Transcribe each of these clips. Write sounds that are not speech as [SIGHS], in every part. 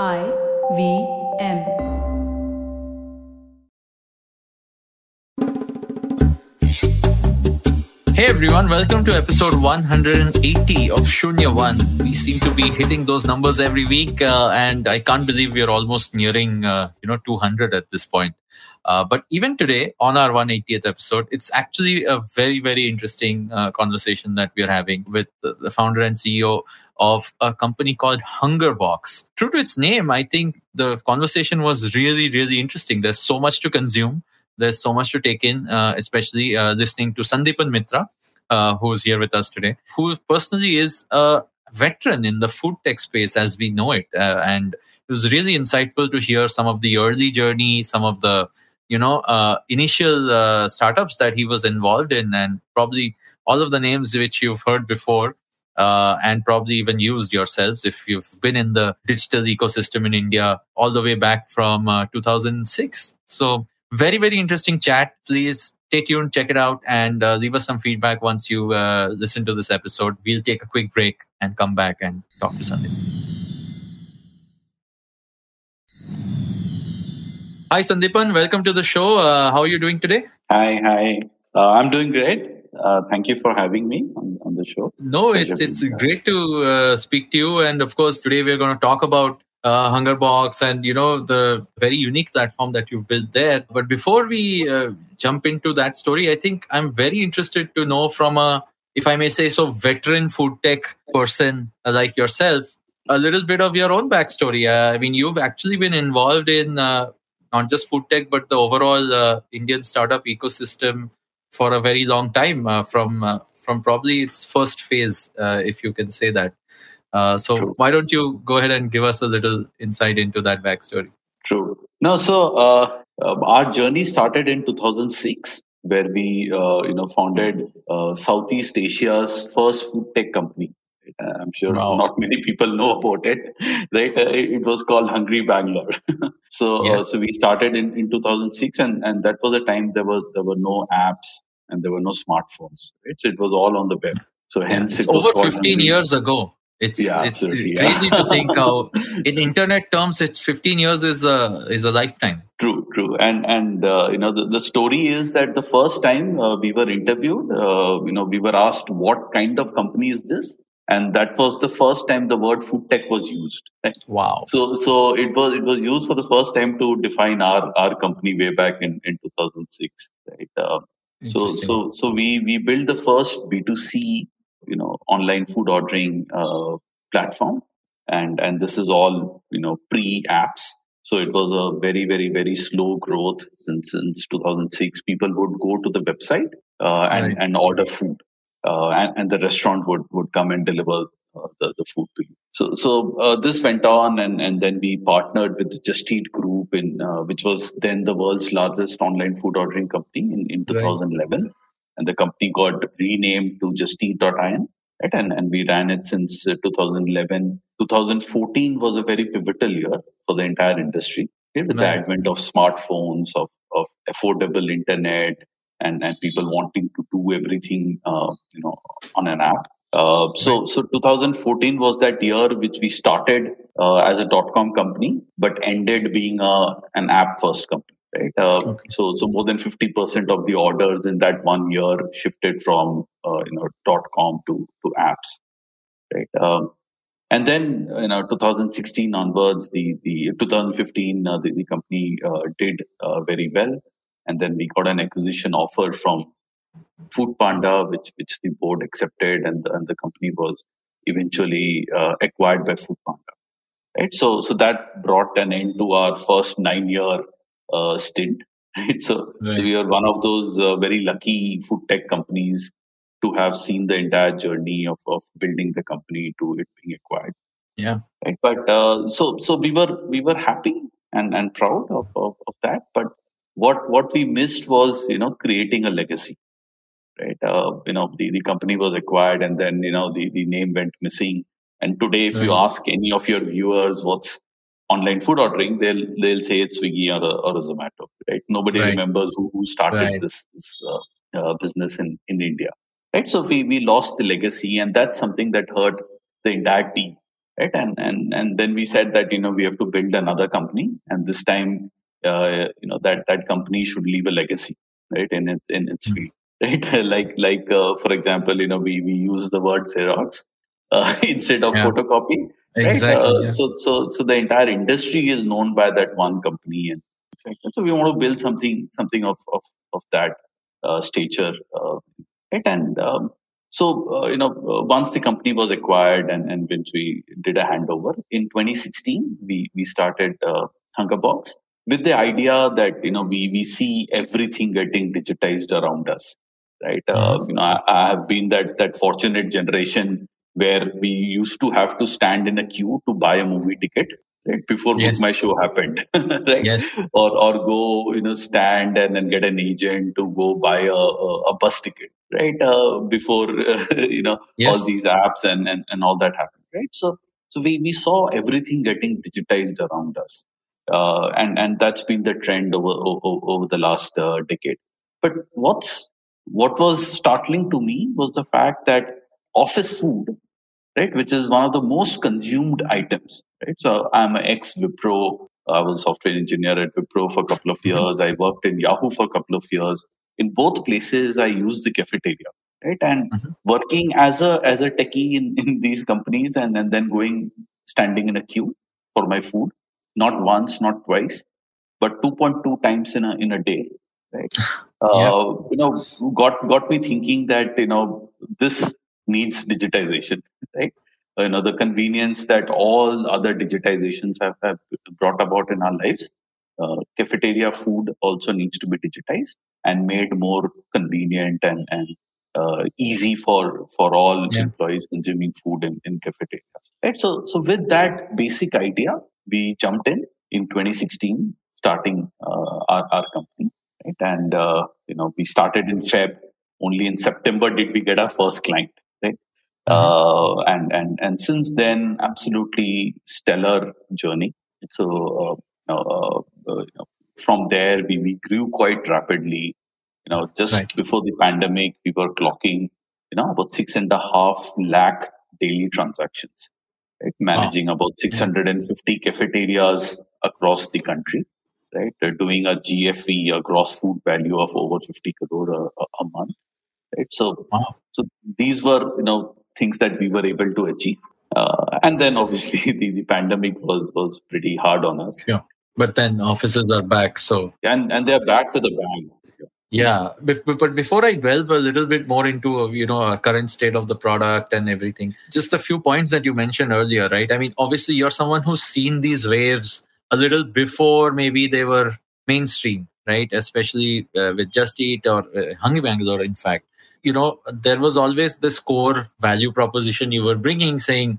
I V M. Hey everyone, welcome to episode 180 of Shunya One. We seem to be hitting those numbers every week, uh, and I can't believe we are almost nearing, uh, you know, 200 at this point. Uh, but even today, on our 180th episode, it's actually a very, very interesting uh, conversation that we are having with the founder and CEO of a company called Hungerbox. True to its name, I think the conversation was really, really interesting. There's so much to consume. There's so much to take in, uh, especially uh, listening to Sandipan Mitra, uh, who's here with us today, who personally is a veteran in the food tech space as we know it. And it was really insightful to hear some of the early journey, some of the you know uh, initial uh, startups that he was involved in, and probably all of the names which you've heard before. Uh, and probably even used yourselves if you've been in the digital ecosystem in India all the way back from uh, 2006. So very, very interesting chat. Please stay tuned, check it out, and uh, leave us some feedback once you uh, listen to this episode. We'll take a quick break and come back and talk to Sandeep. Hi, Sandipan. Welcome to the show. Uh, how are you doing today? Hi, hi. Uh, I'm doing great. Uh, thank you for having me on, on the show. No, Pleasure it's it's great to uh, speak to you. And of course, today we're going to talk about uh, Hungerbox and you know the very unique platform that you've built there. But before we uh, jump into that story, I think I'm very interested to know from a, if I may say so, veteran food tech person like yourself, a little bit of your own backstory. Uh, I mean, you've actually been involved in uh, not just food tech, but the overall uh, Indian startup ecosystem for a very long time, uh, from from probably its first phase, if you can say that. Uh, so True. why don't you go ahead and give us a little insight into that backstory? True. No, so uh, uh, our journey started in 2006, where we uh, you know founded uh, Southeast Asia's first food tech company. Uh, I'm sure wow. not many people know about it, right? it was called Hungry Bangalore. [LAUGHS] so, yes. so we started in, in 2006, and, and that was a time there was there were no apps and there were no smartphones. Right? So it was all on the web. So hence, yeah, it was over 15 Hungry. years ago. It's yeah, it's crazy yeah. to think how [LAUGHS] in internet terms it's 15 years is a is a lifetime. True, true, and and uh, you know the, the story is that the first time uh, we were interviewed, uh, you know we were asked what kind of company is this, and that was the first time the word food tech was used. Right? Wow! So so it was it was used for the first time to define our our company way back in in 2006. Right. Uh, so so so we we built the first B2C you know online food ordering uh, platform and and this is all you know pre apps so it was a very very very slow growth since since 2006 people would go to the website uh, and right. and order food uh, and, and the restaurant would would come and deliver uh, the, the food to you. So, so uh, this went on, and, and then we partnered with the Just Eat Group, in uh, which was then the world's largest online food ordering company in, in 2011. Right and the company got renamed to justeat.in right? and, and we ran it since uh, 2011 2014 was a very pivotal year for the entire industry right? with right. the advent of smartphones of, of affordable internet and, and people wanting to do everything uh, you know on an app uh, so so 2014 was that year which we started uh, as a dot com company but ended being a, an app first company right? Uh, okay. So, so more than fifty percent of the orders in that one year shifted from uh, you know dot com to to apps, right? Um, and then you know 2016 onwards, the the 2015 uh, the, the company uh, did uh, very well, and then we got an acquisition offer from Food Panda, which which the board accepted, and and the company was eventually uh, acquired by Food Panda. Right, so so that brought an end to our first nine year uh, stint. [LAUGHS] Right? So, right. so, we are one of those uh, very lucky food tech companies to have seen the entire journey of, of building the company to it being acquired. Yeah. Right. But uh, so so we were we were happy and, and proud of, of, of that. But what what we missed was you know creating a legacy. Right. Uh, you know the, the company was acquired and then you know the, the name went missing. And today, if you ask any of your viewers what's online food ordering, they'll they'll say it's Swiggy or a, or a Zomato, right? Nobody right. remembers who, who started right. this, this uh, uh, business in, in India, right? So we, we lost the legacy, and that's something that hurt the entire team, right? And and and then we said that you know we have to build another company, and this time uh, you know that that company should leave a legacy, right? In its in its hmm. field, [LAUGHS] right? like like uh, for example, you know we we use the word Xerox uh, [LAUGHS] instead of yeah. photocopy. Exactly. Right? Uh, yeah. So so so the entire industry is known by that one company, and so we want to build something something of of of that uh, stature, right? And um, so, uh, you know, uh, once the company was acquired and, and once we did a handover in 2016, we, we started uh, Hungerbox with the idea that, you know, we, we see everything getting digitized around us, right? Uh, mm-hmm. you know, I, I, have been that, that fortunate generation where we used to have to stand in a queue to buy a movie ticket right before yes. my show happened [LAUGHS] right yes or or go you know stand and then get an agent to go buy a, a, a bus ticket right uh, before uh, [LAUGHS] you know yes. all these apps and, and and all that happened right so so we, we saw everything getting digitized around us uh, and and that's been the trend over over, over the last uh, decade. But what's what was startling to me was the fact that office food right which is one of the most consumed items right? So i'm an ex wipro i was a software engineer at wipro for a couple of mm-hmm. years. I worked in yahoo for a couple of years. In both places i use the cafeteria right? And mm-hmm. working as a as a techie in, in these companies and, and then going standing in a queue for my food not once not twice but 2.2 times in a in a day right [SIGHS] uh, you know got got me thinking that you know this needs digitization right you know the convenience that all other digitizations have, have brought about in our lives uh, cafeteria food also needs to be digitized and made more convenient and, and uh, easy for for all yeah. employees consuming food in, in cafeterias. Right. So so with that basic idea, we jumped in in 2016, starting uh, our, our company. Right. And uh, you know we started in Feb. Only in September did we get our first client. Right. Mm-hmm. Uh, and and and since then, absolutely stellar journey. So uh, uh, you know, from there we, we grew quite rapidly you know just right. before the pandemic we were clocking you know about six and a half lakh daily transactions right managing wow. about 650 cafeterias across the country right They're doing a GFV a gross food value of over 50 crore a, a month right so wow. so these were you know things that we were able to achieve uh, and then obviously [LAUGHS] the, the pandemic was was pretty hard on us yeah but then offices are back, so and and they're back to the bang. Yeah, but before I delve a little bit more into you know a current state of the product and everything, just a few points that you mentioned earlier, right? I mean, obviously you're someone who's seen these waves a little before maybe they were mainstream, right? Especially uh, with Just Eat or uh, Hungry Bangalore, in fact. You know, there was always this core value proposition you were bringing, saying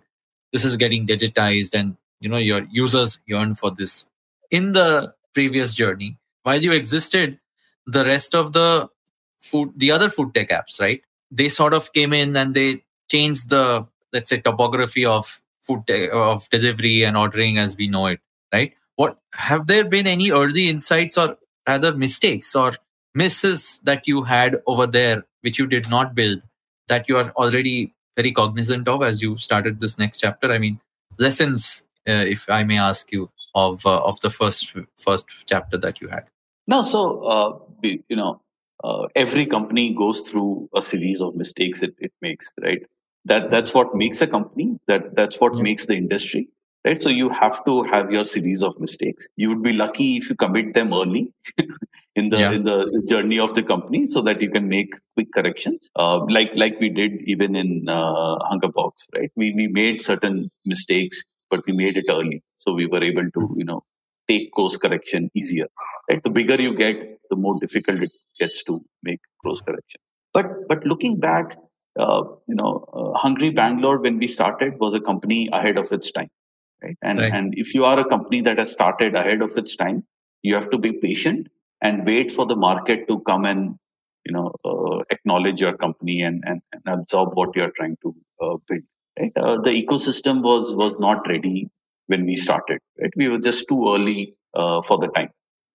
this is getting digitized, and you know your users yearn for this in the previous journey while you existed the rest of the food the other food tech apps right? They sort of came in and they changed the let's say topography of food te- of delivery and ordering as we know it right? What have there been any early insights or rather mistakes or misses that you had over there which you did not build that you are already very cognizant of as you started this next chapter? I mean lessons uh, if i may ask you of uh, of the first first chapter that you had? No, so uh, you know, uh, every company goes through a series of mistakes it, it makes, right? That that's what makes a company. That that's what yeah. makes the industry, right? So you have to have your series of mistakes. You would be lucky if you commit them early [LAUGHS] in the yeah. in the journey of the company, so that you can make quick corrections. Uh, like like we did even in uh, Hungerbox, right? We we made certain mistakes but we made it early. So we were able to, you know, take course correction easier. Right? The bigger you get, the more difficult it gets to make course correction. But but looking back, uh, you know, uh, Hungry Bangalore when we started was a company ahead of its time. Right? And right. and if you are a company that has started ahead of its time, you have to be patient and wait for the market to come and you know uh, acknowledge your company and, and, and absorb what you are trying to uh, build Right? Uh, the ecosystem was was not ready when we started. Right? We were just too early uh, for the time,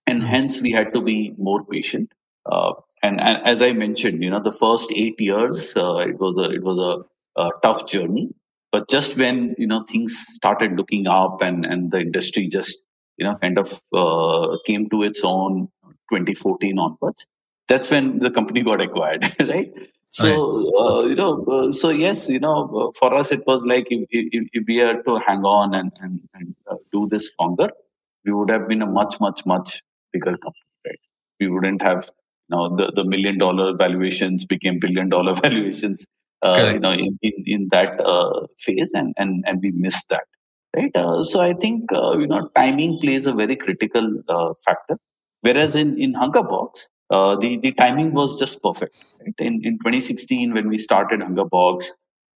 and hence we had to be more patient. Uh, and, and, as I mentioned, you know, the first eight years uh, it was a it was a, a, tough journey. but just when you know things started looking up and and the industry just you know kind of uh, came to its own 2014 onwards that's when the company [LAUGHS] got acquired right so right. Uh, you know uh, so yes you know uh, for us it was like if, if, if we had to hang on and and, and uh, do this longer we would have been a much much much bigger company right? We wouldn't have you know the, the million dollar valuations became billion dollar [LAUGHS] valuations uh, you know in, in, in that uh, phase and, and and we missed that right? Uh, so i think uh, you know timing plays a very critical uh, factor. Whereas in in Hungerbox uh, the the timing was just perfect right? In in 2016 when we started Hungerbox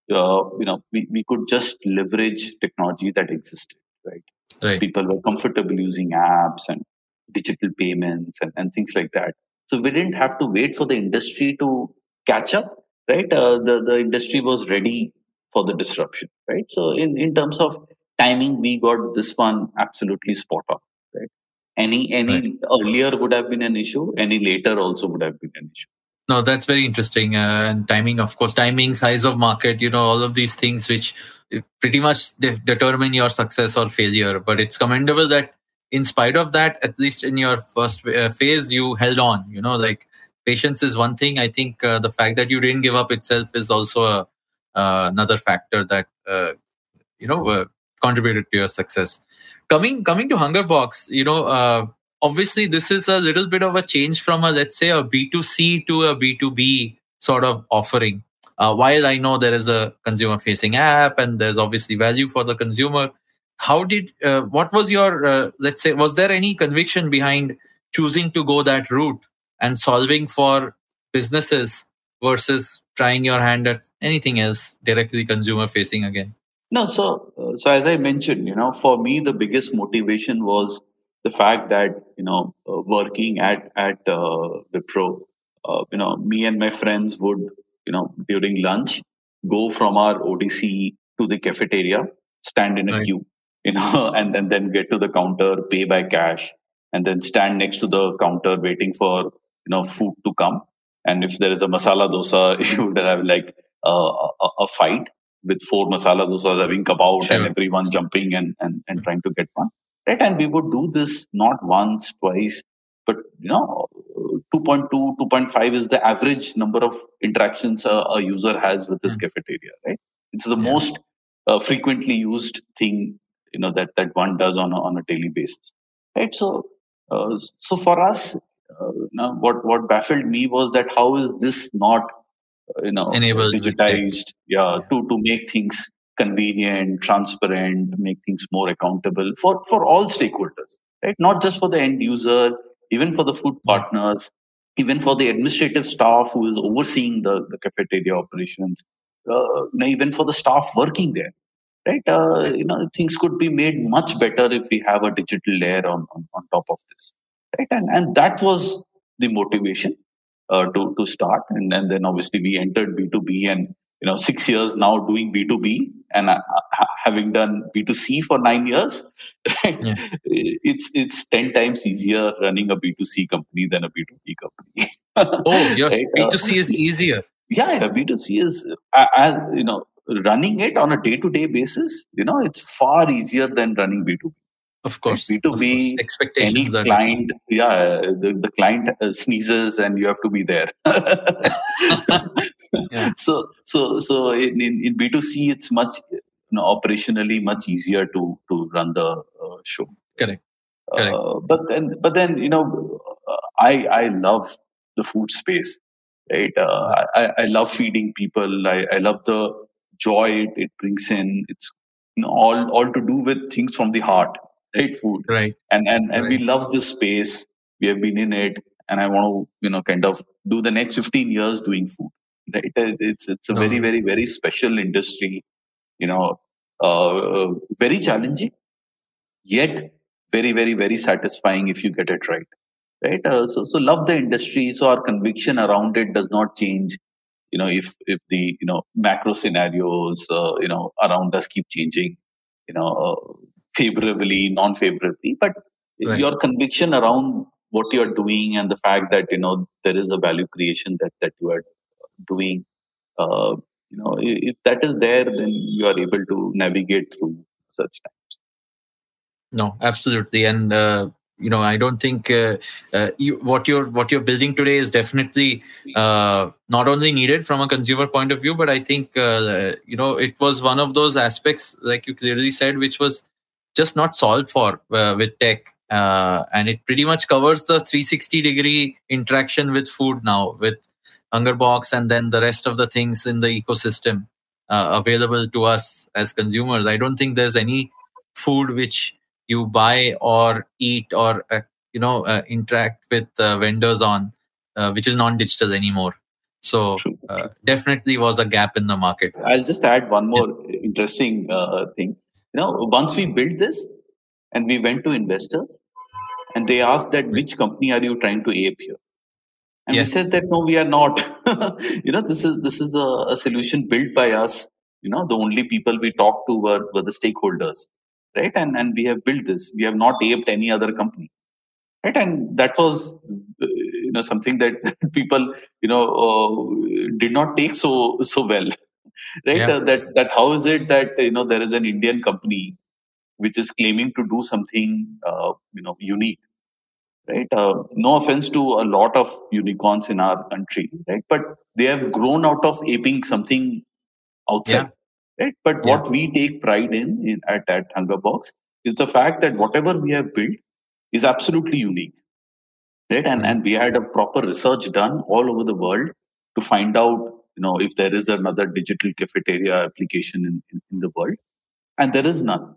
you know we, we could just leverage technology that existed right? Right. People were comfortable using apps and digital payments and, and things like that so we didn't have to wait for the industry to catch up right? Uh, the the industry was ready for the disruption, right? So in in terms of timing, we got this one absolutely spot on, right? Any any right. earlier would have been an issue. Any later also would have been an issue. No, that's very interesting. Uh, and timing, of course, timing, size of market, you know, all of these things which pretty much de- determine your success or failure. But it's commendable that in spite of that, at least in your first uh, phase, you held on. You know, like patience is one thing. I think uh, the fact that you didn't give up itself is also a, uh, another factor that uh, you know uh, contributed to your success. Coming coming to Hungerbox, you know, uh, obviously this is a little bit of a change from a let's say a B two C to a B two B sort of offering. While I know there is a consumer facing app and there's obviously value for the consumer, how did what was your let's say was there any conviction behind choosing to go that route and solving for businesses versus trying your hand at anything else directly consumer facing again no so uh, so as i mentioned you know for me the biggest motivation was the fact that you know uh, working at at uh, Wipro uh, you know me and my friends would you know during lunch go from our odc to the cafeteria stand in a right. queue you know [LAUGHS] and, and then get to the counter pay by cash and then stand next to the counter waiting for you know food to come and if there is a masala dosa [LAUGHS] you would have like uh, a, a, fight with four masala dosas having come out sure. and everyone jumping and, and, and trying to get one right and we would do this not once twice but you know 2.2 2.5 is the average number of interactions a, a user has with this mm. cafeteria right it's the yeah. most uh, frequently used thing you know that that one does on a, on a daily basis right? So uh, so for us uh, what what baffled me was that how is this not uh, you know enabled digitized yeah, yeah, to to make things convenient transparent make things more accountable for for all stakeholders right? Not just for the end user even for the food partners even for the administrative staff who is overseeing the, the cafeteria operations uh, even for the staff working there right uh, you know things could be made much better if we have a digital layer on, on, on top of this right? And and that was the motivation uh, to to start, and, and then obviously we entered B two B, and you know six years now doing B two B, and uh, having done B two C for nine years, right? yeah. it's it's ten times easier running a B two C company than a B two B company. oh, yes, [LAUGHS] right? B two C is easier. Yeah, yeah, B two C is uh, as you know running it on a day to day basis. You know, it's far easier than running B two B. Of course. B2B, expectations any client, yeah, the, the client uh, sneezes and you have to be there. [LAUGHS] yeah. [LAUGHS] So, so, so in, in, in, B2C, it's much, you know, operationally much easier to, to run the uh, show. Correct. Correct. Uh, but then, but then, you know, I, I love the food space, right? Uh, I, I love feeding people. I, I love the joy it, it brings in. It's, you know, all, all to do with things from the heart right? Food. Right. And and, and right. we love this space. We have been in it. And i want to you know kind of do the next 15 years doing food right? It's it's a very very very special industry you know uh, very challenging yet very very very satisfying if you get it right right? Uh, so so love the industry. So our conviction around it does not change you know if if the you know macro scenarios uh, you know around us keep changing you know uh, favorably, non-favorably, but right. your conviction around what you're doing and the fact that you know there is a value creation that that you are doing uh, you know, if that is there, then you are able to navigate through such times. No, absolutely, and uh, you know, I don't think uh, uh, you, what you're what you're building today is definitely uh, not only needed from a consumer point of view, but I think uh, you know it was one of those aspects, like you clearly said, which was just not solved for uh, with tech. Uh, and it pretty much covers the 360 degree interaction with food now with Hungerbox and then the rest of the things in the ecosystem available to us as consumers. I don't think there's any food which you buy or eat or uh, you know uh, interact with uh, vendors on uh, which is non-digital anymore. So uh, definitely was a gap in the market. I'll just add one more yeah. interesting thing. You know, once we built this and we went to investors and they asked that which company are you trying to ape here? and yes. we said that no we are not [LAUGHS] you know this is this is a, a, solution built by us you know the only people we talked to were, were the stakeholders right and and we have built this we have not aped any other company right and that was uh, you know something that [LAUGHS] people you know uh, did not take so so well [LAUGHS] right yeah. uh, that that how is it that you know there is an indian company which is claiming to do something uh, you know unique right? Uh, no offense to a lot of unicorns in our country, right? But they have grown out of aping something outside, yeah. Right? But yeah. what we take pride in, in at, at Hungerbox is the fact that whatever we have built is absolutely unique, right? And, and we had a proper research done all over the world to find out, you know, if there is another digital cafeteria application in, in, in the world. And there is none.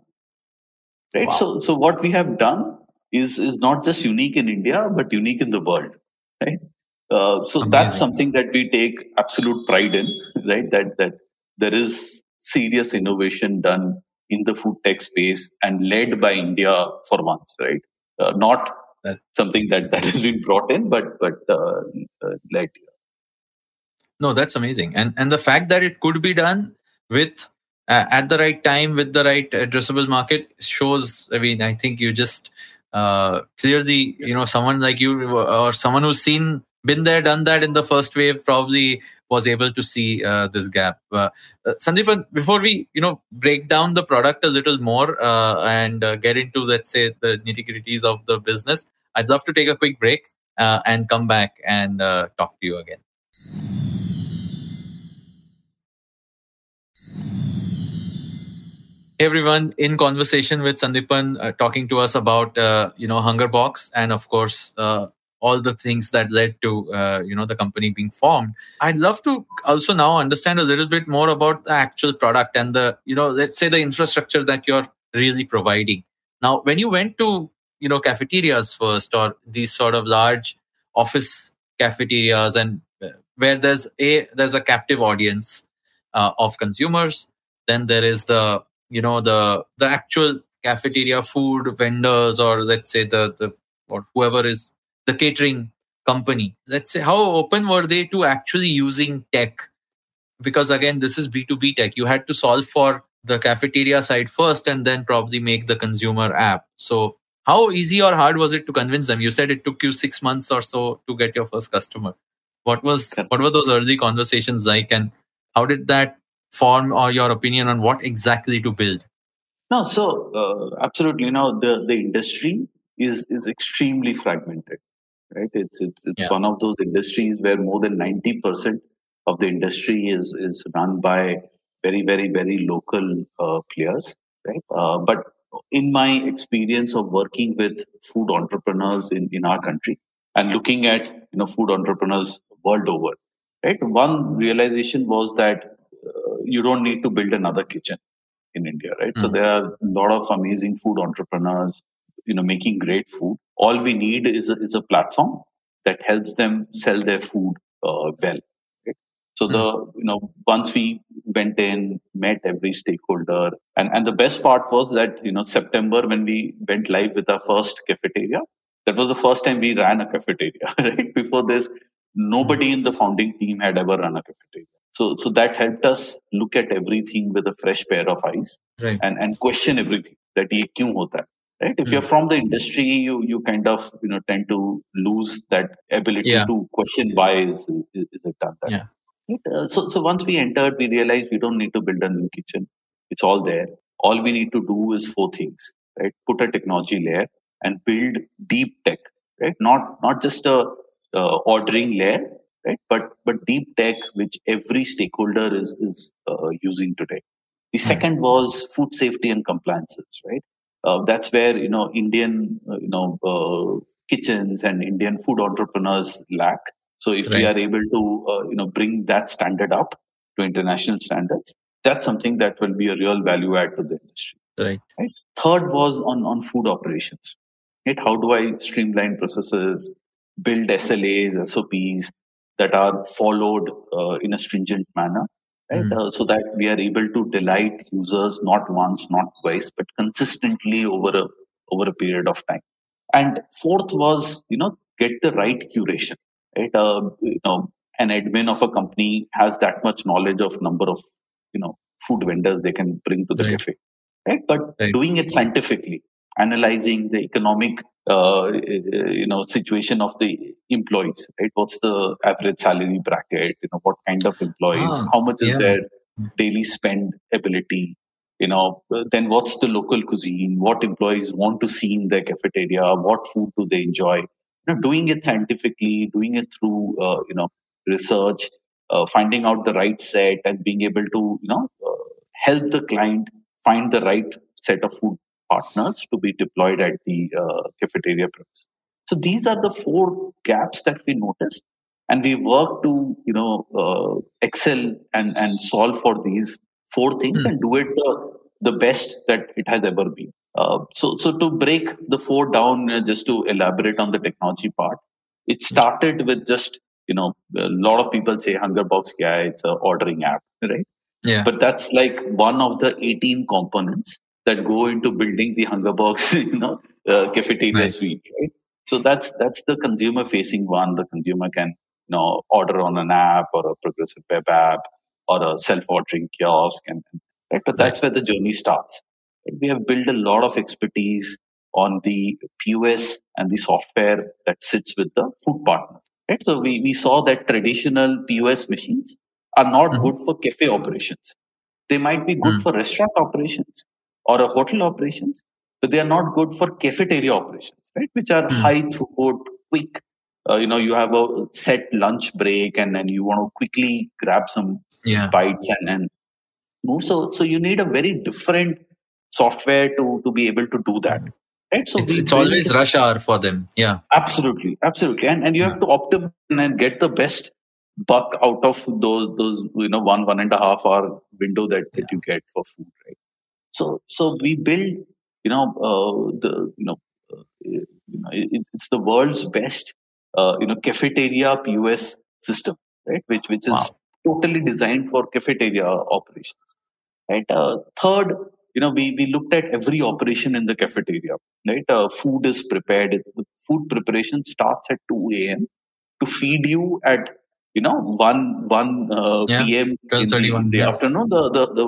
Right. Wow. So, so what we have done is is not just unique in India but unique in the world, right? Uh, so Amazing. that's something that we take absolute pride in, right? That that there is serious innovation done in the food tech space and led by India for once, right? Uh, not something that that has been brought in, but but uh, uh, led. No, that's amazing, and and the fact that it could be done with uh, at the right time with the right addressable market shows. I mean, I think you just uh, clearly, you know, someone like you or someone who's seen, been there, done that in the first wave, probably was able to see uh, this gap. Uh, uh, Sandeep, before we, you know, break down the product a little more uh, and uh, get into, let's say, the nitty gritties of the business, I'd love to take a quick break and come back and talk to you again. everyone in conversation with Sandipan uh, talking to us about uh, you know Hungerbox and of course uh, all the things that led to uh, you know the company being formed. I'd love to also now understand a little bit more about the actual product and the you know let's say the infrastructure that you're really providing. Now, when you went to you know cafeterias first or these sort of large office cafeterias and uh, where there's a there's a captive audience uh, of consumers then there is the you know the the actual cafeteria food vendors or let's say the the or whoever is the catering company. Let's say how open were they to actually using tech? Because again this is b2b tech. You had to solve for the cafeteria side first and then probably make the consumer app. So how easy or hard was it to convince them? You said it took you 6 months or so to get your first customer. What was what were those early conversations like and how did that form or your opinion on what exactly to build? No, so uh, absolutely. You know, the the industry is is extremely fragmented, right? It's it's it's yeah. one of those industries where more than ninety percent of the industry is is run by very very very local uh, players, right? Uh, but in my experience of working with food entrepreneurs in in our country and looking at you know food entrepreneurs world over, right? One realization was that you don't need to build another kitchen in India, right? Mm-hmm. So there are a lot of amazing food entrepreneurs, you know, making great food. All we need is a, is a platform that helps them sell their food uh, well. Right? So the you know once we went in, met every stakeholder, and and the best part was that you know September when we went live with our first cafeteria, that was the first time we ran a cafeteria. [LAUGHS] Right before this, nobody in the founding team had ever run a cafeteria. So, so that helped us look at everything with a fresh pair of eyes right. and, and question everything that ye kyun hota hai? Right if you're from the industry you you kind of you know tend to lose that ability yeah. to question why is, is, is it done that yeah Uh, so, so once we entered, we realized we don't need to build a new kitchen. It's all there. All we need to do is four things, right? Put a technology layer and build deep tech, right? Not not just a uh, ordering layer, right? But but deep tech which every stakeholder is is uh, using today. The hmm. second was food safety and compliances, right? Uh, that's where you know Indian uh, you know uh, kitchens and Indian food entrepreneurs lack. So if right. we are able to uh, you know bring that standard up to international standards, that's something that will be a real value add to the industry. Right. right? Third was on on food operations. Right? How do I streamline processes, build SLAs, SOPs that are followed uh, in a stringent manner, right? Mm. Uh, so that we are able to delight users not once, not twice, but consistently over a over a period of time. And fourth was, you know, get the right curation. Right? Uh, you know, an admin of a company has that much knowledge of number of, you know, food vendors they can bring to the right. cafe. Right? But right. doing it scientifically, analyzing the economic uh, you know situation of the employees right? What's the average salary bracket? You know what kind of employees? Ah, how much is yeah. their daily spend ability? You know then what's the local cuisine? What employees want to see in their cafeteria? What food do they enjoy? You know doing it scientifically doing it through uh, you know research uh, finding out the right set and being able to you know uh, help the client find the right set of food partners to be deployed at the uh, cafeteria premise so these are the four gaps that we noticed and we work to you know uh, excel and and solve for these four things mm. and do it the, the best that it has ever been. Uh, so, so to break the four down, uh, just to elaborate on the technology part, it hmm. started with just you know a lot of people say Hungerbox, yeah, it's a ordering app, right? Yeah. But that's like one of the 18 components that go into building the hunger box, [LAUGHS] you know, uh, cafeteria nice. suite, right? So that's that's the consumer facing one. The consumer can you know order on an app or a progressive web app or a self-ordering kiosk and right but that's where the journey starts we have built a lot of expertise on the pos and the software that sits with the food partners right so we, we saw that traditional pos machines are not mm-hmm. good for cafe operations they might be good mm-hmm. for restaurant operations or a hotel operations but they are not good for cafeteria operations right? Which are mm-hmm. high throughput quick uh, you know you have a set lunch break and then you want to quickly grab some yeah. bites and, and move. So so you need a very different software to to be able to do that right? So it's, it's always rush hour for them yeah. Absolutely absolutely. And and you yeah. have to optimize and get the best buck out of those those you know one one and a half hour window that, that you get for food right so so we build you know uh, the you know uh, you know it, it's the world's best uh, you know cafeteria POS system, right? Which which is wow. totally designed for cafeteria operations. Right. Uh, third, you know, we we looked at every operation in the cafeteria. Right. Uh, food is prepared. The food preparation starts at two a.m. to feed you at you know one one uh, yeah, p.m. in the, in the yeah. afternoon. The, the the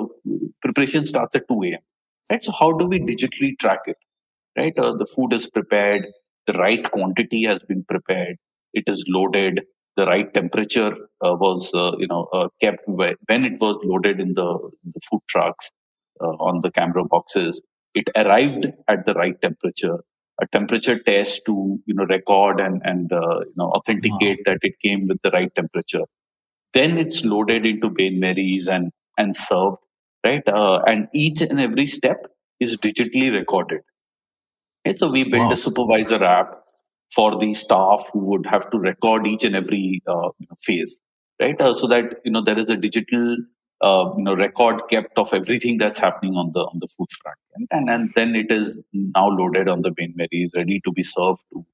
preparation starts at two a.m. Right. So how do we digitally track it? Right. Uh, the food is prepared the right quantity has been prepared it is loaded the right temperature uh, was uh, you know uh, kept when it was loaded in the, the food trucks uh, on the Cambro boxes it arrived at the right temperature a temperature test to you know record and and uh, you know authenticate wow. that it came with the right temperature then it's loaded into Bain Marys and and served right uh, and each and every step is digitally recorded? So we built wow. a supervisor app for the staff who would have to record each and every uh, phase, right? Uh, so that you know there is a digital uh, you know record kept of everything that's happening on the on the food front, and and, and then it is now loaded on the Bain Marys, ready to be served to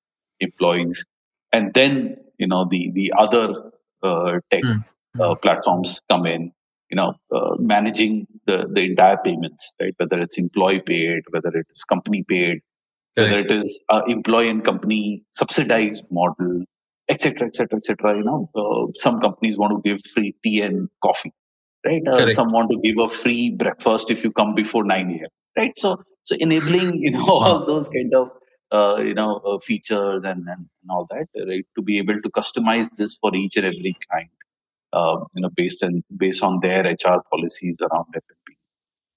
employees, and then you know the the other uh, tech mm. platforms come in you know uh, managing the the entire payments right whether it's employee paid whether it is company paid whether it is uh, employee and company subsidized model, etc., etc., etc. You know, uh, some companies want to give free tea and coffee, right? Uh, some want to give a free breakfast if you come before nine a.m. Right? So, so enabling [LAUGHS] you know all those kind of uh, you know uh, features and, and, and all that, right? To be able to customize this for each and every client. uh, you know, based on based on their HR policies around F&B.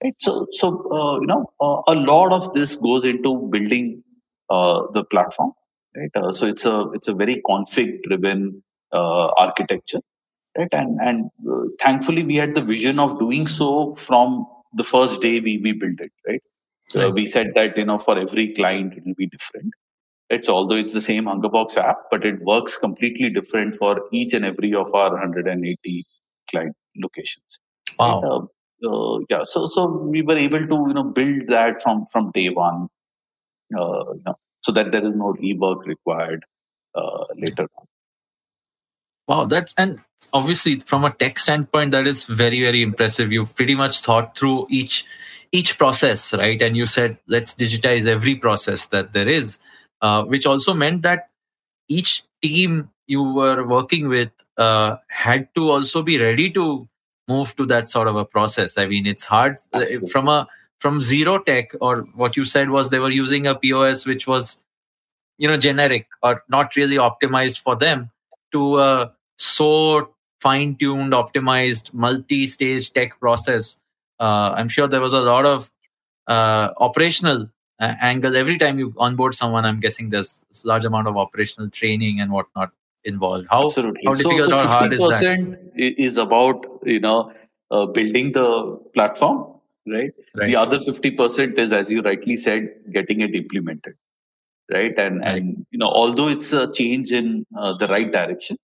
Right. So, so uh, you know, uh, a lot of this goes into building uh, the platform. Right. Uh, so it's a it's a very config driven uh, architecture. Right. And and thankfully we had the vision of doing so from the first day we we built it. Right. So we said that you know for every client it will be different it's although it's the same Hungerbox app, but it works completely different for each and every of our 180 client locations. Wow. Uh, uh, yeah. So so we were able to you know build that from from day one, uh, you know, so that there is no rework required uh, later on. Wow, that's and obviously from a tech standpoint, that is very very impressive. You've pretty much thought through each each process, right? And you said let's digitize every process that there is uh, which also meant that each team you were working with uh, had to also be ready to move to that sort of a process. I mean, it's hard uh, Absolutely. from a from zero tech or what you said was they were using a POS which was you know generic or not really optimized for them to a so fine-tuned, optimized, multi-stage tech process. Uh, I'm sure there was a lot of uh, operational uh, angle every time you onboard someone i'm guessing there's a large amount of operational training and whatnot involved how, Absolutely. how difficult so, so or hard is that is about you know uh, building the platform right? right? the other 50% is as you rightly said getting it implemented right and right. and you know although it's a change in uh, the right direction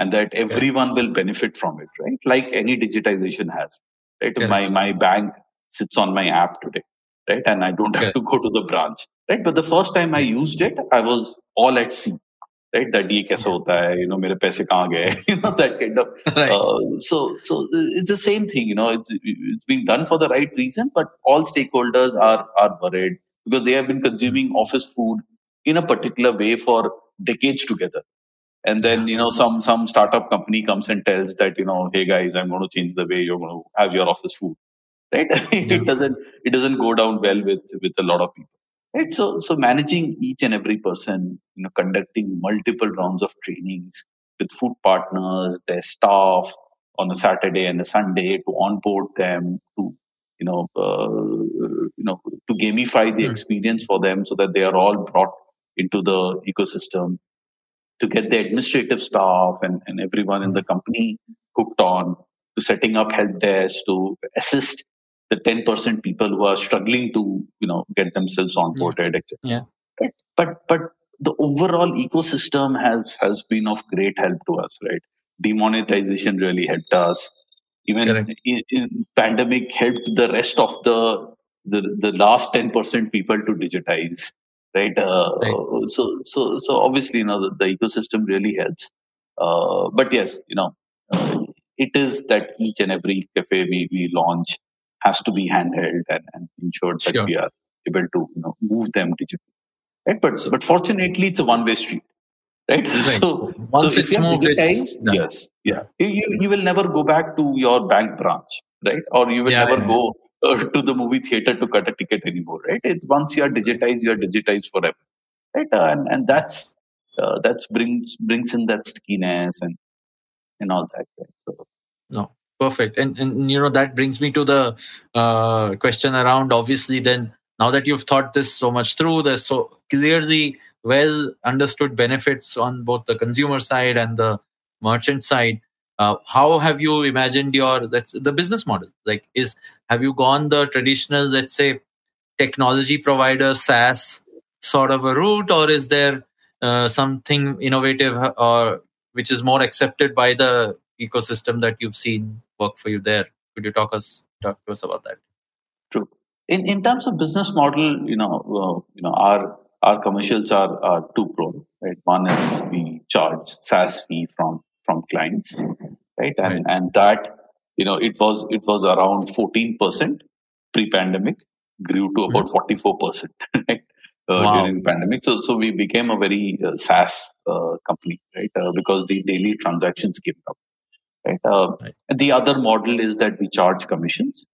and that everyone will benefit from it right like any digitization has right my my bank sits on my app today right? And I don't have to go to the branch, right? But the first time I used it, I was all at sea, right? That ye kaise hota hai, you know, mere paise kahan gaye, you know, that kind of. [LAUGHS] right. uh, so, so it's the same thing, you know, it's, it's being done for the right reason, but all stakeholders are are worried because they have been consuming office food in a particular way for decades together and then you know some some startup company comes and tells that you know hey guys i'm going to change the way you're going to have your office food. Right? [LAUGHS] It doesn't it doesn't go down well with with a lot of people. Right? So so managing each and every person you know conducting multiple rounds of trainings with food partners their staff on a saturday and a sunday to onboard them to you know uh, you know to gamify the mm. experience for them so that they are all brought into the ecosystem to get the administrative staff and, and everyone in the company hooked on to setting up help desks to assist the 10% people who are struggling to you know get themselves hmm. onboarded yeah. etc yeah. But, but but the overall ecosystem has has been of great help to us right? Demonetization really helped us. Even in, in pandemic helped the rest of the the, the last 10% people to digitize right, uh, right. so so so obviously you know the, the ecosystem really helps uh, but yes you know uh, it is that each and every cafe we, we launch has to be handheld and, and ensured that sure. we are able to you know, move them digitally. Right? But but fortunately, it's a one-way street. Right? [LAUGHS] right. So once so it's moved, it's yes, yeah. You, you will never go back to your bank branch, right? Or you will yeah, never yeah. go uh, to the movie theater to cut a ticket anymore, right? It, once you are digitized, you are digitized forever, right? Uh, and and that's uh, that's brings brings in that stickiness and and all that. Right? So no, perfect and and you know that brings me to the uh, question around obviously then now that you've thought this so much through there's so clearly well understood benefits on both the consumer side and the merchant side uh, how have you imagined your that's the business model like is have you gone the traditional let's say technology provider saas sort of a route or is there uh, something innovative or which is more accepted by the ecosystem that you've seen work for you there. Could you talk us talk to us about that? True. In in terms of business model, you know, uh, you know, our our commercials are, are two prone, right? One is we charge SaaS fee from from clients, right? And right. and that you know it was it was around fourteen percent pre-pandemic, grew to about mm-hmm. forty four percent, [LAUGHS] right? Uh, wow. during the pandemic. So, so we became a very uh, SaaS uh, company, right? Uh, because the daily transactions came up. Right? Uh, right. The other model is that we charge commissions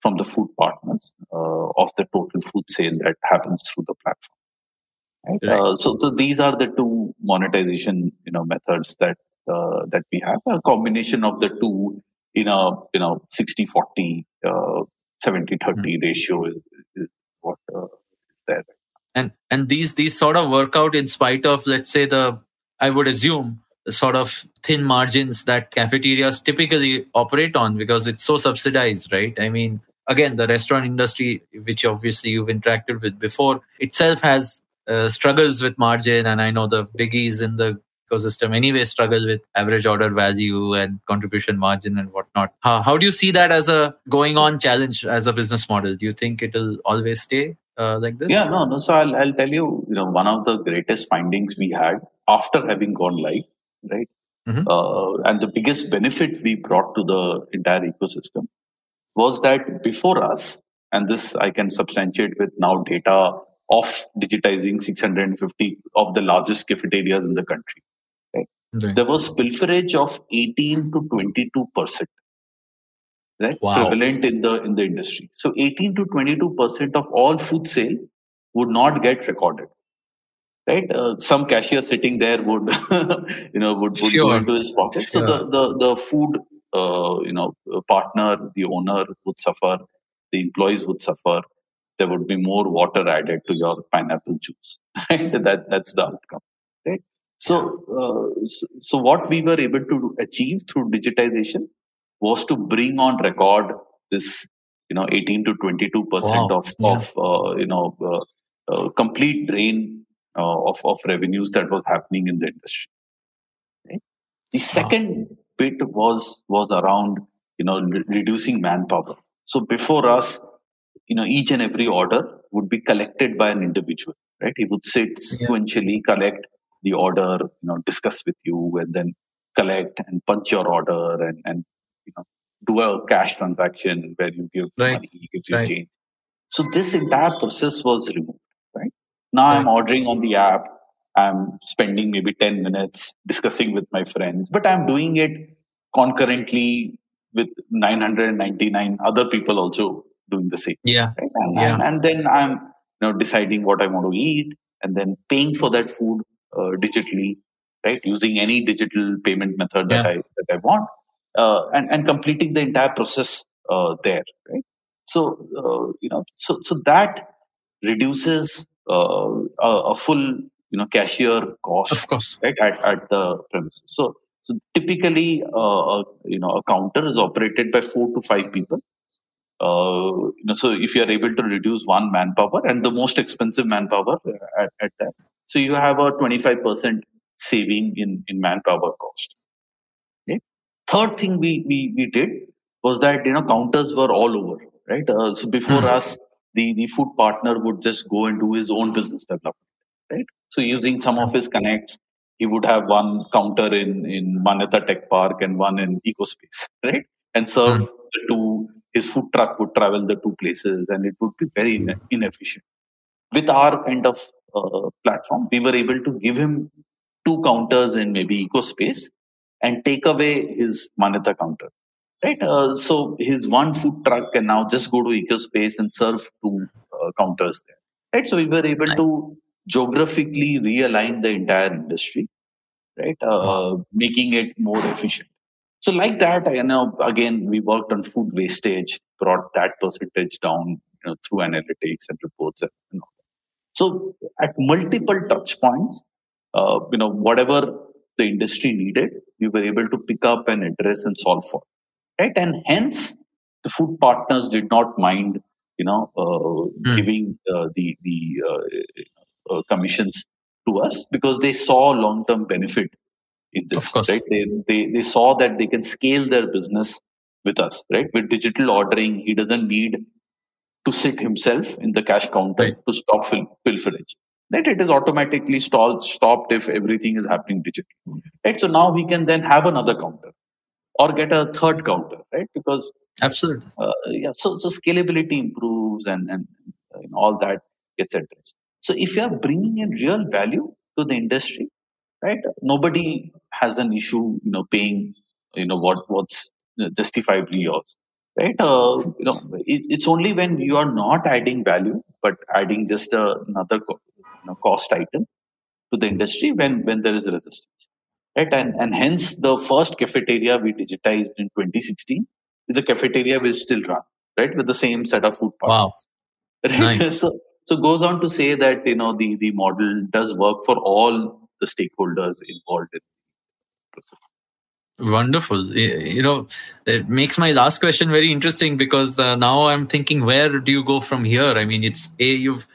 from the food partners uh, of the total food sale that happens through the platform. Right? Right. Uh, so, so these are the two monetization you know methods that uh, that we have. A combination of the two in a you know 60 40 uh, 70 30 mm. ratio is, is what uh, is there and and these these sort of work out in spite of let's say the i would assume the sort of thin margins that cafeterias typically operate on because it's so subsidized right i mean again the restaurant industry which obviously you've interacted with before itself has uh, struggles with margin and i know the biggies in the ecosystem anyway struggle with average order value and contribution margin and whatnot. How, how do you see that as a going on challenge as a business model? Do you think it'll always stay uh, like this? Yeah, no, no. So I'll, I'll tell you, you know, one of the greatest findings we had after having gone live, right? Mm-hmm. Uh, and the biggest benefit we brought to the entire ecosystem was that before us, and this I can substantiate with now data of digitizing 650 of the largest cafeterias in the country. Right. There was pilferage of 18 to 22 percent, right? Wow. Prevalent in the in the industry. So 18 to 22 percent of all food sale would not get recorded. Right, uh, some cashier sitting there would, [LAUGHS] you know, would, would sure. go into his pocket. Sure. So the the the food, uh, you know, partner, the owner would suffer, the employees would suffer. There would be more water added to your pineapple juice. [LAUGHS] Right, that that's the outcome. Right, so, uh, so, so, what we were able to achieve through digitization was to bring on record this, you know, 18 to 22 percent wow. of yeah. of uh, you know uh, uh complete drain uh, of of revenues that was happening in the industry. Okay? The second wow. bit was was around you know re- reducing manpower. So before us, you know, each and every order would be collected by an individual. Right? He would sit sequentially, yeah. collect the order, you know, discuss with you and then collect and punch your order and, and you know, do a cash transaction where you give right. money, he gives you right. change. So this entire process was removed, right? Now right. I'm ordering on the app. I'm spending maybe 10 minutes discussing with my friends, but I'm doing it concurrently with 999 other people also doing the same. Yeah. Right? And, yeah. And, and then I'm you know deciding what I want to eat and then paying for that food digitally, right? Using any digital payment method that yeah. I that I want, uh, and and completing the entire process uh, there, right? So you know, so so that reduces a, a, full you know cashier cost, of course, right at, at the premises. So so typically, uh, you know, a counter is operated by four to five people. Uh, you know, so if you are able to reduce one manpower and the most expensive manpower at, at that, so you have a 25% saving in, in manpower cost. Okay? Third thing we, we, we did was that, you know, counters were all over, right? Uh, so before mm-hmm. us, the, the food partner would just go and do his own business development, right? So using some of his connects, he would have one counter in, in Manyata Tech Park and one in EcoSpace, right? And serve mm-hmm. the two, his food truck would travel the two places and it would be very inefficient. With our kind of platform, we were able to give him two counters in maybe EcoSpace and take away his Manyata counter. Right. Uh, so his one food truck can now just go to EcoSpace and serve two uh, counters there. Right. So we were able nice. to geographically realign the entire industry. Right. Uh, making it more efficient. So like that, you know, again, we worked on food wastage, brought that percentage down you know, through analytics and reports and, and all so at multiple touch points, uh, you know, whatever the industry needed, we were able to pick up and address and solve for. Right. And hence the food partners did not mind, you know, uh, mm. giving uh, the, the uh, uh, commissions to us because they saw long-term benefit in this. Of course. Right. They, they, they saw that they can scale their business with us, right? With digital ordering, he doesn't need to sit himself in the cash counter right. to stop fil- pilferage. Right? It is automatically stalled, stopped if everything is happening digitally. Right? So now he can then have another counter or get a third counter, right? Because absolutely, uh, yeah. So so scalability improves and and uh, you know, all that gets addressed. So if you are bringing in real value to the industry, right? Nobody has an issue, you know, paying, you know, what what's justifiably yours right? Uh, you know, it, it's only when you are not adding value, but adding just a, another co- you know, cost item to the industry when when there is resistance. right? And, and hence the first cafeteria we digitized in 2016 is a cafeteria we still run, right? With the same set of food partners. Wow. Right? Nice. [LAUGHS] So, so goes on to say that, you know, the, the model does work for all the stakeholders involved in the process. Wonderful. You know, it makes my last question very interesting because uh, now I'm thinking, where do you go from here? I mean, it's a you've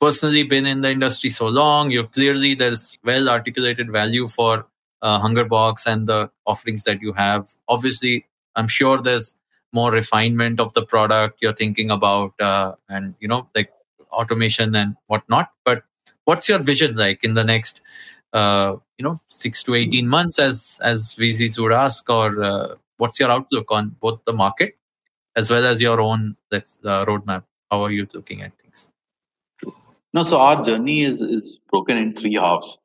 personally been in the industry so long. You clearly there's well articulated value for uh, Hungerbox and the offerings that you have. Obviously, I'm sure there's more refinement of the product you're thinking about, uh, and you know, like automation and whatnot. But what's your vision like in the next uh, you know six to 18 months as as vcs would ask or uh, what's your outlook on both the market as well as your own that's uh, roadmap? How are you looking at things? No so our journey is is broken in three halves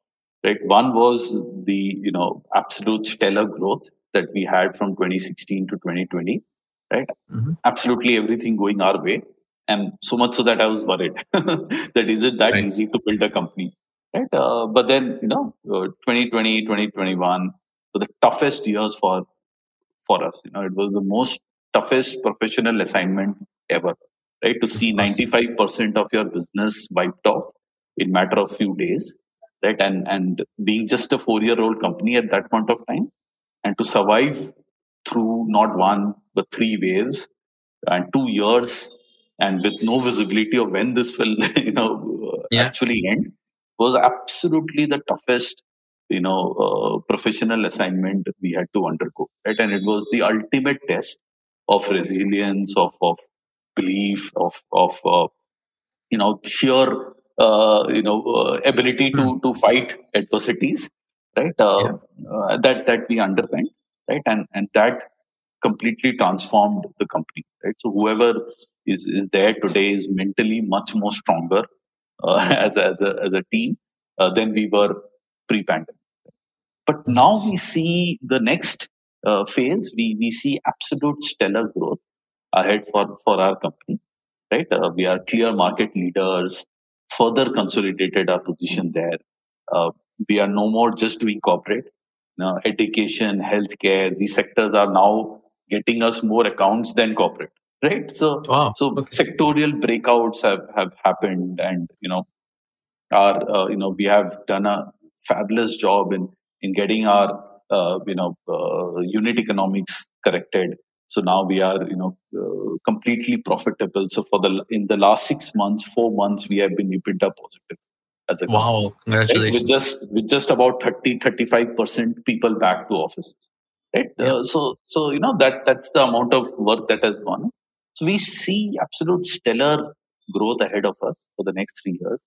right? One was the you know absolute stellar growth that we had from 2016 to 2020 right? Mm-hmm. absolutely everything going our way and so much so that i was worried [LAUGHS] that is it that right. easy to build a company right? Uh, but then you know, uh, 2020, 2021 were the toughest years for for us. You know, it was the most toughest professional assignment ever, right? To see 95% of your business wiped off in matter of few days, right? And and being just a four year old company at that point of time, and to survive through not one but three waves and two years and with no visibility of when this will [LAUGHS] you know yeah. actually end was absolutely the toughest you know uh, professional assignment we had to undergo right? And it was the ultimate test of resilience of of belief of of uh, you know sheer uh, you know uh, ability to hmm. to fight adversities right? Uh, yeah. Uh, that that we underwent right? And and that completely transformed the company right? So whoever is is there today is mentally much more stronger [LAUGHS] as, a, as, a, as a team uh, than we were pre-pandemic. But now we see the next uh, phase. We we see absolute stellar growth ahead for for our company. Right, uh, we are clear market leaders. Further consolidated our position there. Uh, we are no more just doing corporate. Now, education, healthcare, these sectors are now getting us more accounts than corporate right? So wow. so sectorial breakouts have have happened and you know our uh, you know we have done a fabulous job in in getting our uh, you know uh, unit economics corrected. So now we are you know uh, completely profitable. So for the in the last 6 months 4 months we have been EBITDA positive as a wow. Congratulations right? with just with just about 30 35% people back to offices. Right? Yeah. Uh, so so you know that that's the amount of work that has gone so we see absolute stellar growth ahead of us for the next three years.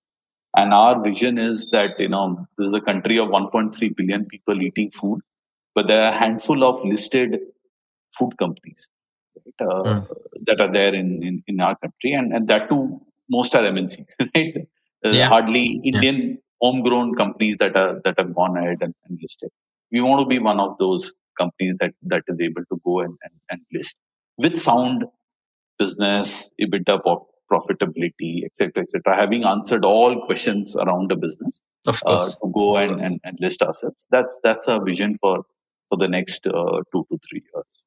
And our vision is that, you know, this is a country of 1.3 billion people eating food, but there are a handful of listed food companies right, uh, mm. that are there in, in, in, our country. And, and that too, most are MNCs, [LAUGHS] right? Yeah. Hardly Indian yeah. homegrown companies that are that have gone ahead and, and, listed. We want to be one of those companies that that is able to go and, and, and list with sound business, EBITDA profitability, etc., etc. Having answered all questions around the business, of uh, course, uh, to go and, and, and, list ourselves. That's that's our vision for for the next uh, two to three years.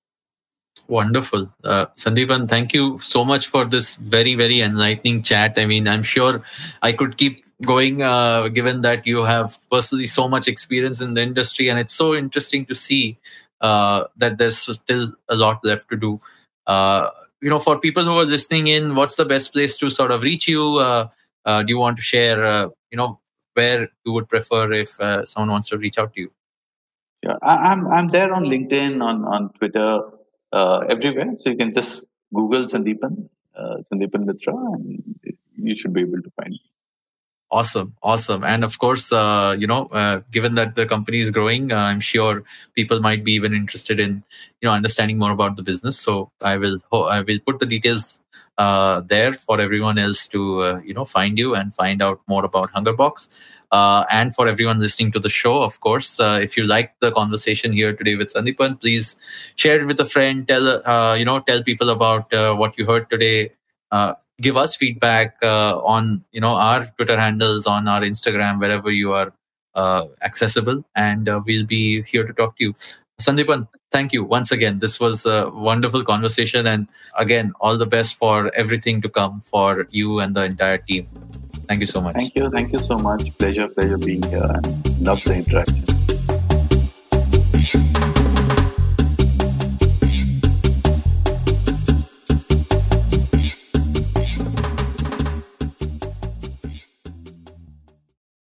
Wonderful. Uh, Sandeepan, thank you so much for this very, very enlightening chat. I mean, I'm sure I could keep going uh, given that you have personally so much experience in the industry, and it's so interesting to see uh, that there's still a lot left to do. Uh, you know, for people who are listening in, what's the best place to sort of reach you? Uh, uh, do you want to share, uh, you know, where you would prefer if uh, someone wants to reach out to you? Yeah, I, am I'm there on LinkedIn, on on Twitter, uh, everywhere. So you can just Google Sandeepan, uh, Sandeepan Mitra, and you should be able to find me. Awesome, awesome, and of course, uh, you know, uh, given that the company is growing, uh, I'm sure people might be even interested in, you know, understanding more about the business. So I will, I will put the details uh, there for everyone else to, uh, you know, find you and find out more about Hungerbox. Uh, and for everyone listening to the show, of course, if you like the conversation here today with Sandeepan, please share it with a friend. Tell, you know, tell people about what you heard today uh, give us feedback uh, on you know our Twitter handles, on our Instagram, wherever you are uh, accessible, and uh, we'll be here to talk to you. Sandeepan, thank you once again. This was a wonderful conversation, and again, all the best for everything to come for you and the entire team. Thank you so much. Thank you. Thank you so much. Pleasure, pleasure being here. And love the interaction.